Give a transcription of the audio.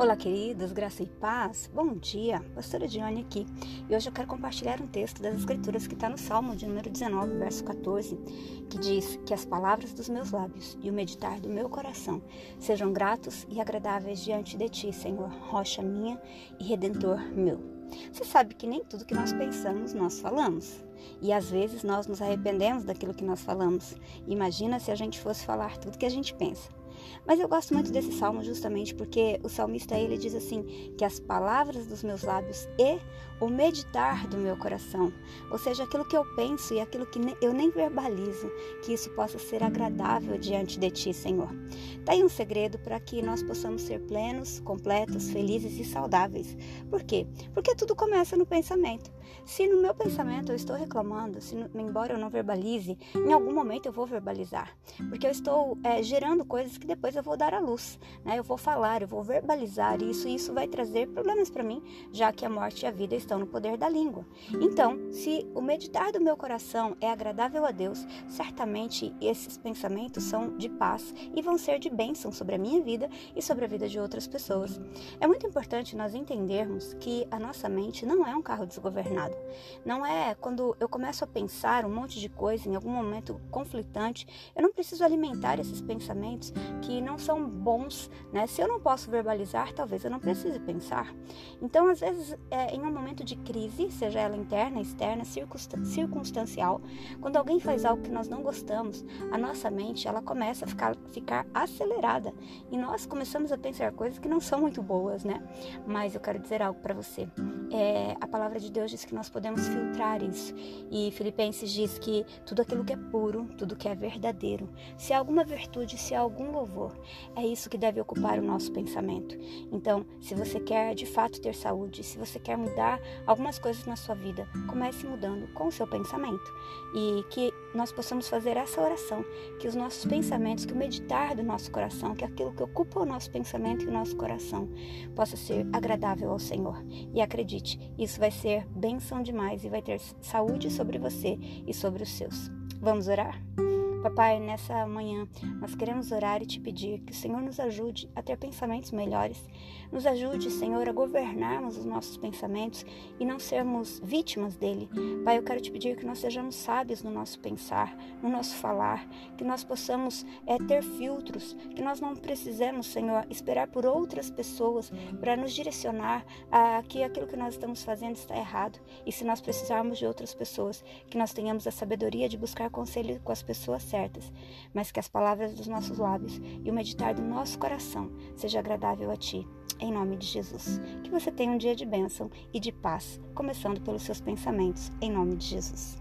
Olá, queridos, graça e paz. Bom dia, pastora Dione aqui. E hoje eu quero compartilhar um texto das Escrituras que está no Salmo de número 19, verso 14, que diz que as palavras dos meus lábios e o meditar do meu coração sejam gratos e agradáveis diante de ti, Senhor, rocha minha e redentor meu. Você sabe que nem tudo que nós pensamos nós falamos. E às vezes nós nos arrependemos daquilo que nós falamos. Imagina se a gente fosse falar tudo que a gente pensa. Mas eu gosto muito desse salmo justamente porque o salmista ele diz assim que as palavras dos meus lábios e o meditar do meu coração, ou seja, aquilo que eu penso e aquilo que eu nem verbalizo, que isso possa ser agradável diante de ti, Senhor. Tá aí um segredo para que nós possamos ser plenos, completos, felizes e saudáveis. Por quê? Porque tudo começa no pensamento. Se no meu pensamento eu estou reclamando, se embora eu não verbalize, em algum momento eu vou verbalizar, porque eu estou é, gerando coisas que depois eu vou dar à luz, né? Eu vou falar, eu vou verbalizar isso e isso vai trazer problemas para mim, já que a morte e a vida estão no poder da língua. Então, se o meditar do meu coração é agradável a Deus, certamente esses pensamentos são de paz e vão ser de bênção sobre a minha vida e sobre a vida de outras pessoas. É muito importante nós entendermos que a nossa mente não é um carro desgovernado. Não é quando eu começo a pensar um monte de coisa em algum momento conflitante, eu não preciso alimentar esses pensamentos que não são bons, né? Se eu não posso verbalizar, talvez eu não precise pensar. Então, às vezes, é, em um momento de crise, seja ela interna, externa, circunstancial, quando alguém faz algo que nós não gostamos, a nossa mente ela começa a ficar, ficar acelerada e nós começamos a pensar coisas que não são muito boas, né? Mas eu quero dizer algo para você. É, a palavra de Deus diz que nós podemos filtrar isso e Filipenses diz que tudo aquilo que é puro, tudo que é verdadeiro, se há alguma virtude, se há algum louvor louvor. É isso que deve ocupar o nosso pensamento. Então, se você quer de fato ter saúde, se você quer mudar algumas coisas na sua vida, comece mudando com o seu pensamento. E que nós possamos fazer essa oração, que os nossos pensamentos, que o meditar do nosso coração, que aquilo que ocupa o nosso pensamento e o nosso coração possa ser agradável ao Senhor. E acredite, isso vai ser bênção demais e vai ter saúde sobre você e sobre os seus. Vamos orar? Papai, nessa manhã nós queremos orar e te pedir que o Senhor nos ajude a ter pensamentos melhores. Nos ajude, Senhor, a governarmos os nossos pensamentos e não sermos vítimas dele. Pai, eu quero te pedir que nós sejamos sábios no nosso pensar, no nosso falar, que nós possamos é, ter filtros, que nós não precisemos, Senhor, esperar por outras pessoas para nos direcionar a que aquilo que nós estamos fazendo está errado. E se nós precisarmos de outras pessoas, que nós tenhamos a sabedoria de buscar conselho com as pessoas certas, mas que as palavras dos nossos lábios e o meditar do nosso coração seja agradável a Ti. Em nome de Jesus. Que você tenha um dia de bênção e de paz, começando pelos seus pensamentos. Em nome de Jesus.